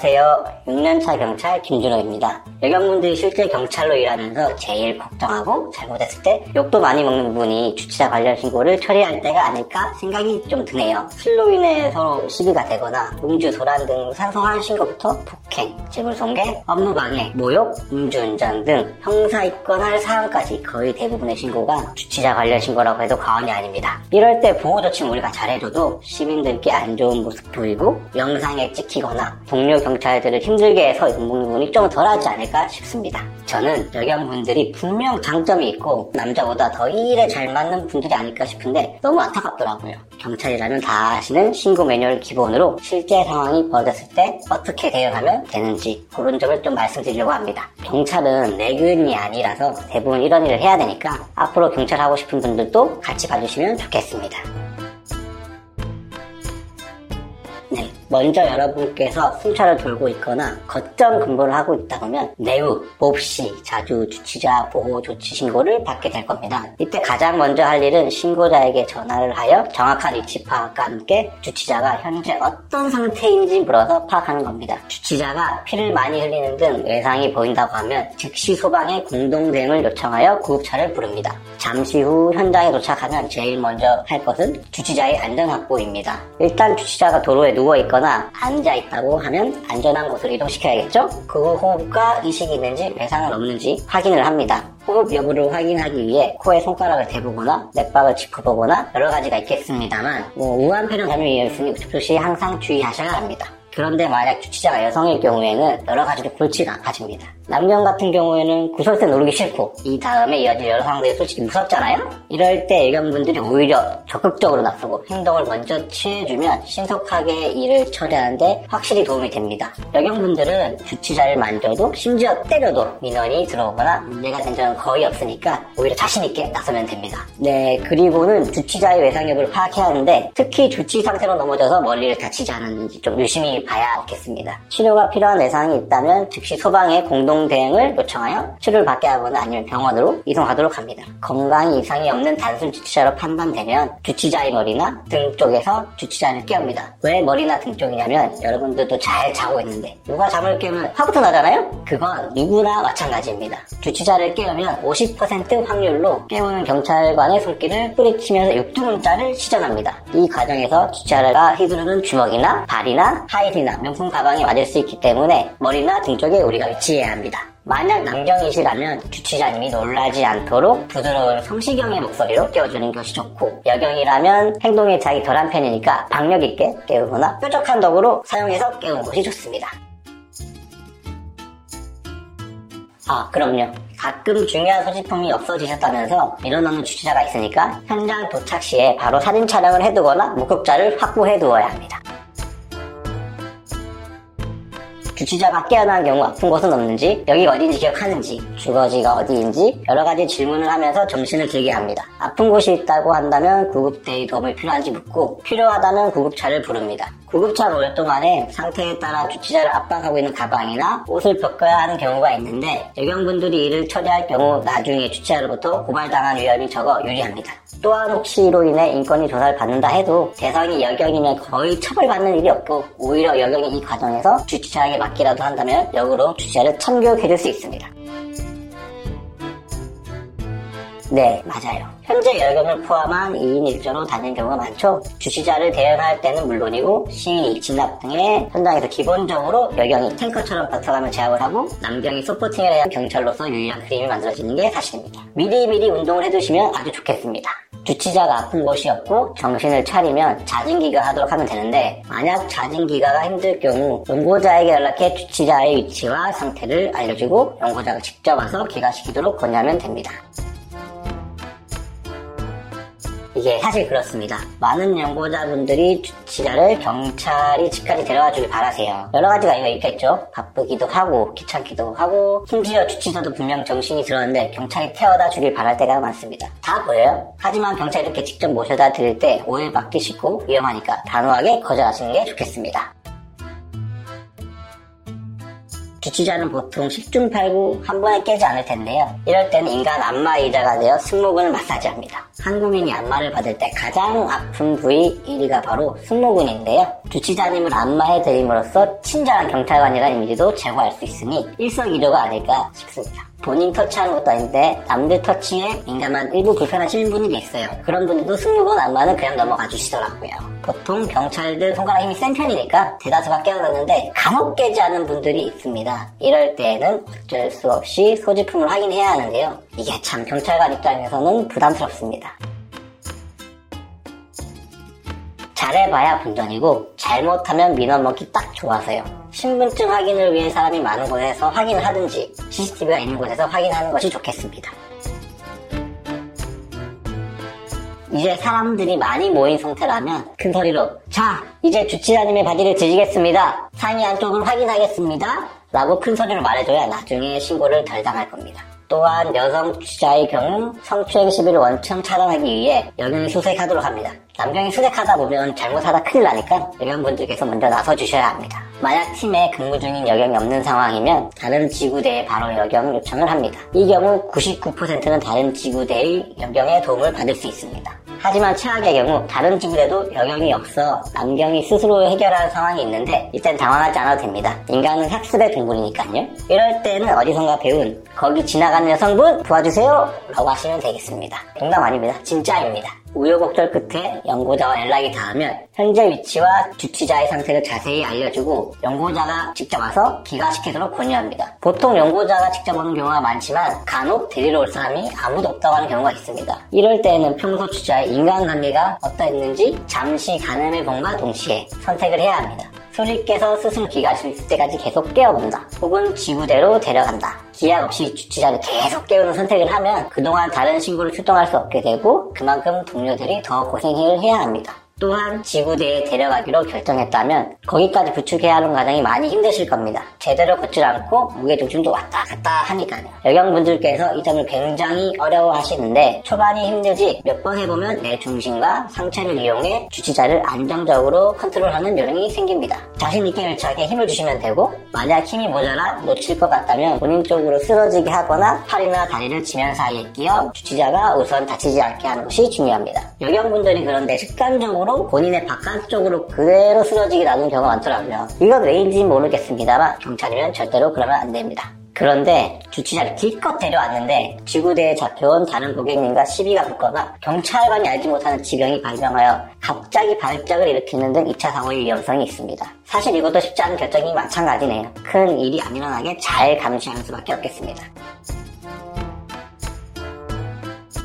안녕하세요. 6년차 경찰 김준호입니다. 여경분들이 실제 경찰로 일하면서 제일 걱정하고 잘못했을 때 욕도 많이 먹는 부분이 주치자 관련 신고를 처리할 때가 아닐까 생각이 좀 드네요. 술로 인해 서로 시비가 되거나 음주, 도란 등 상성한 신고부터 폭행, 재물손괴, 업무방해, 모욕, 음주운전 등 형사 입건할 사항까지 거의 대부분의 신고가 주치자 관련 신고라고 해도 과언이 아닙니다. 이럴 때 보호조치 우리가 잘해줘도 시민들께 안 좋은 모습 보이고 영상에 찍히거나 동료 경찰들을 힘들게 해서 부분이 좀 덜하지 않을까 싶습니다. 저는 여경분들이 분명 장점이 있고 남자보다 더 일에 잘 맞는 분들이 아닐까 싶은데 너무 안타깝더라고요. 경찰이라면 다 아시는 신고 매뉴얼 기본으로 실제 상황이 벌어졌을 때 어떻게 대응하면 되는지 그런 점을 좀 말씀드리려고 합니다. 경찰은 내근이 아니라서 대부분 이런 일을 해야 되니까 앞으로 경찰 하고 싶은 분들도 같이 봐주시면 좋겠습니다. 먼저 여러분께서 승차를 돌고 있거나 거점 근무를 하고 있다 보면 매우 몹시 자주 주치자 보호 조치 신고를 받게 될 겁니다. 이때 가장 먼저 할 일은 신고자에게 전화를 하여 정확한 위치 파악과 함께 주치자가 현재 어떤 상태인지 물어서 파악하는 겁니다. 주치자가 피를 많이 흘리는 등 외상이 보인다고 하면 즉시 소방에 공동 대응을 요청하여 구급차를 부릅니다. 잠시 후 현장에 도착하면 제일 먼저 할 것은 주치자의 안전 확보입니다. 일단 주치자가 도로에 누워 있거나 앉아 있다고 하면 안전한 곳으로 이동시켜야겠죠? 그 후 호흡과 의식이 있는지 외상은 없는지 확인을 합니다. 호흡 여부를 확인하기 위해 코에 손가락을 대보거나 맥박을 짚어보거나 여러 가지가 있겠습니다만 뭐 우한 폐렴 감염이었으니 접촉 시 항상 주의하셔야 합니다. 그런데 만약 주치자가 여성일 경우에는 여러 가지로 골치가 아파집니다. 남녀 같은 경우에는 구설대 누르기 싫고 이 다음에 이어질 여러 상황들이 솔직히 무섭잖아요? 이럴 때 애견분들이 오히려 적극적으로 나서고 행동을 먼저 취해주면 신속하게 일을 처리하는데 확실히 도움이 됩니다. 여경분들은 주치자를 만져도 심지어 때려도 민원이 들어오거나 문제가 된 적은 거의 없으니까 오히려 자신있게 나서면 됩니다. 네, 그리고는 주치자의 외상 여부를 파악해야 하는데 특히 주치 상태로 넘어져서 멀리를 다치지 않았는지 좀 유심히 봐야 겠습니다. 치료가 필요한 외상이 있다면 즉시 소방에 공동 대응을 요청하여 치료를 받게 하거나 아니면 병원으로 이송하도록 합니다. 건강 이상이 없는 단순 주치자로 판단되면 주치자의 머리나 등 쪽에서 주치자를 깨웁니다. 왜 머리나 등 쪽이냐면 여러분들도 잘 자고 있는데 누가 잠을 깨우면 화부터 나잖아요? 그건 누구나 마찬가지입니다. 주치자를 깨우면 50% 확률로 깨우는 경찰관의 손길을 뿌리치면서 육두문자를 시전합니다. 이 과정에서 주치자가 휘두르는 주먹이나 발이나 하이 이나 명품 가방이 맞을 수 있기 때문에 머리나 등 쪽에 우리가 위치해야 합니다. 만약 남경이시라면 주치자님이 놀라지 않도록 부드러운 성시경의 목소리로 깨워주는 것이 좋고 여경이라면 행동에 자기 덜한 편이니까 박력 있게 깨우거나 뾰족한 덕으로 사용해서 깨우는 것이 좋습니다. 아 그럼요. 가끔 중요한 소지품이 없어지셨다면서 일어나는 주치자가 있으니까 현장 도착 시에 바로 사진 촬영을 해두거나 목격자를 확보해 두어야 합니다. 주치자가 깨어난 경우 아픈 곳은 없는지, 여기 어디인지 기억하는지, 주거지가 어디인지 여러 가지 질문을 하면서 정신을 들게 합니다. 아픈 곳이 있다고 한다면 구급대의 도움이 필요한지 묻고 필요하다면 구급차를 부릅니다. 구급차 모여 동안에 상태에 따라 주치자를 압박하고 있는 가방이나 옷을 벗겨야 하는 경우가 있는데 여경분들이 이를 처리할 경우 나중에 주치자로부터 고발당한 위험이 적어 유리합니다. 또한 혹시 이로 인해 인권위 조사를 받는다 해도 대상이 여경이면 거의 처벌받는 일이 없고 오히려 여경이 이 과정에서 주치자에게 맡기라도 한다면 역으로 주치자를 참교육해줄 수 있습니다. 네, 맞아요. 현재 여경을 포함한 2인 1조로 다니는 경우가 많죠. 주치자를 대응할 때는 물론이고 시위, 진압 등의 현장에서 기본적으로 여경이 탱커처럼 버텨가며 제압을 하고 남경이 서포팅을 해야 경찰로서 유일한 그림이 만들어지는 게 사실입니다. 미리미리 운동을 해두시면 아주 좋겠습니다. 주치자가 아픈 곳이 없고 정신을 차리면 자진기가 하도록 하면 되는데 만약 자진기가가 힘들 경우 연고자에게 연락해 주치자의 위치와 상태를 알려주고 연고자가 직접 와서 기가시키도록 권유하면 됩니다. 이게 사실 그렇습니다. 많은 연구자분들이 주치자를 경찰이 집까지 데려가 주길 바라세요. 여러 가지가 이유가 있겠죠. 바쁘기도 하고 귀찮기도 하고 심지어 주치자도 분명 정신이 들었는데 경찰이 태워다 주길 바랄 때가 많습니다. 다 보여요. 하지만 경찰이 이렇게 직접 모셔다 드릴 때 오해 받기 쉽고 위험하니까 단호하게 거절하시는 게 좋겠습니다. 주치자는 보통 10중 8구 한 번에 깨지 않을 텐데요. 이럴 때는 인간 안마의자가 되어 승모근을 마사지합니다. 한국인이 안마를 받을 때 가장 아픈 부위 1위가 바로 승모근인데요. 주치자님을 안마해드림으로써 친절한 경찰관이라는 이미지도 제거할 수 있으니 일석이조가 아닐까 싶습니다. 본인 터치하는 것도 아닌데 남들 터치에 민감한 일부 불편하시는 분이 있어요. 그런 분들도 승무원 안마는 그냥 넘어가 주시더라고요. 보통 경찰들 손가락 힘이 센 편이니까 대다수가 깨어났는데 간혹 깨지 않은 분들이 있습니다. 이럴 때에는 어쩔 수 없이 소지품을 확인해야 하는데요. 이게 참 경찰관 입장에서는 부담스럽습니다. 잘해봐야 본전이고 잘못하면 민원 먹기 딱 좋아서요. 신분증 확인을 위해 사람이 많은 곳에서 확인을 하든지 CCTV가 있는 곳에서 확인하는 것이 좋겠습니다. 이제 사람들이 많이 모인 상태라면 큰 소리로 자 이제 주치자님의 바지를 뒤지겠습니다. 상의 안쪽을 확인하겠습니다. 라고 큰 소리로 말해줘야 나중에 신고를 덜 당할 겁니다. 또한 여성 주치자의 경우 성추행 시비를 원천 차단하기 위해 여경이 수색하도록 합니다. 남경이 수색하다 보면 잘못하다 큰일 나니까 여경분들께서 먼저 나서 주셔야 합니다. 만약 팀에 근무 중인 여경이 없는 상황이면 다른 지구대에 바로 여경 요청을 합니다. 이 경우 99%는 다른 지구대의 여경의 도움을 받을 수 있습니다. 하지만 최악의 경우 다른 지구대도 여경이 없어 남경이 스스로 해결할 상황이 있는데 이땐 당황하지 않아도 됩니다. 인간은 학습의 동물이니까요. 이럴 때는 어디선가 배운 거기 지나가는 여성분 도와주세요 라고 하시면 되겠습니다. 농담 아닙니다. 진짜입니다. 우여곡절 끝에 연구자와 연락이 닿으면 현재 위치와 주치자의 상태를 자세히 알려주고 연구자가 직접 와서 기가시키도록 권유합니다. 보통 연구자가 직접 오는 경우가 많지만 간혹 데리러 올 사람이 아무도 없다고 하는 경우가 있습니다. 이럴 때에는 평소 주자의 인간관계가 어떠했는지 잠시 가늠해 본과 동시에 선택을 해야 합니다. 손님께서 스스로 기가실 때까지 계속 깨워본다. 혹은 지구대로 데려간다. 기약 없이 주치자를 계속 깨우는 선택을 하면 그동안 다른 신고를 출동할 수 없게 되고 그만큼 동료들이 더 고생을 해야 합니다. 또한 지구대에 데려가기로 결정했다면 거기까지 구축해야 하는 과정이 많이 힘드실 겁니다. 제대로 걷질 않고 무게중심도 왔다 갔다 하니까요. 여경분들께서 이 점을 굉장히 어려워하시는데 초반이 힘들지 몇 번 해보면 내 중심과 상체를 이용해 주치자를 안정적으로 컨트롤하는 요령이 생깁니다. 자신있게 열차게 힘을 주시면 되고 만약 힘이 모자라 놓칠 것 같다면 본인 쪽으로 쓰러지게 하거나 팔이나 다리를 지면 사이에 끼어 주치자가 우선 다치지 않게 하는 것이 중요합니다. 여경분들이 그런데 습관적으로 본인의 바깥쪽으로 그대로 쓰러지게 놔둔 경우가 많더라고요. 이건 왜인지 모르겠습니다만 경찰이면 절대로 그러면 안 됩니다. 그런데 주치자를 기껏 데려왔는데 지구대에 잡혀온 다른 고객님과 시비가 붙거나 경찰관이 알지 못하는 지병이 발병하여 갑자기 발작을 일으키는 등 2차 사고의 위험성이 있습니다. 사실 이것도 쉽지 않은 결정이 마찬가지네요. 큰 일이 안 일어나게 잘 감시하는 수밖에 없겠습니다.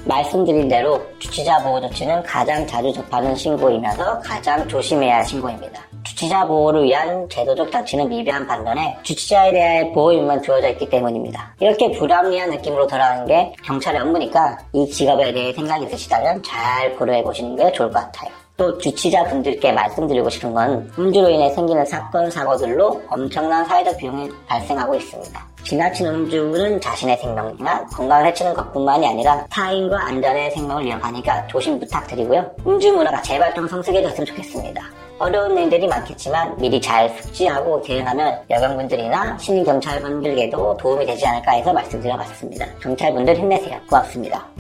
말씀드린 대로 주치자 보호 조치는 가장 자주 접하는 신고이면서 가장 조심해야 할 신고입니다. 주치자 보호를 위한 제도적 장치는 미비한 반면에 주치자에 대한 보호율만 주어져 있기 때문입니다. 이렇게 불합리한 느낌으로 돌아가는 게 경찰의 업무니까 이 직업에 대해 생각이 드시다면 잘 고려해 보시는 게 좋을 것 같아요. 또 주치자분들께 말씀드리고 싶은 건 음주로 인해 생기는 사건, 사고들로 엄청난 사회적 비용이 발생하고 있습니다. 지나친 음주는 자신의 생명이나 건강을 해치는 것뿐만이 아니라 타인과 안전의 생명을 위협하니까 조심 부탁드리고요. 음주 문화가 제발 좀 성숙해졌으면 좋겠습니다. 어려운 일들이 많겠지만 미리 잘 숙지하고 대응하면 여경분들이나 신임 경찰분들에게도 도움이 되지 않을까 해서 말씀드려봤습니다. 경찰분들 힘내세요. 고맙습니다.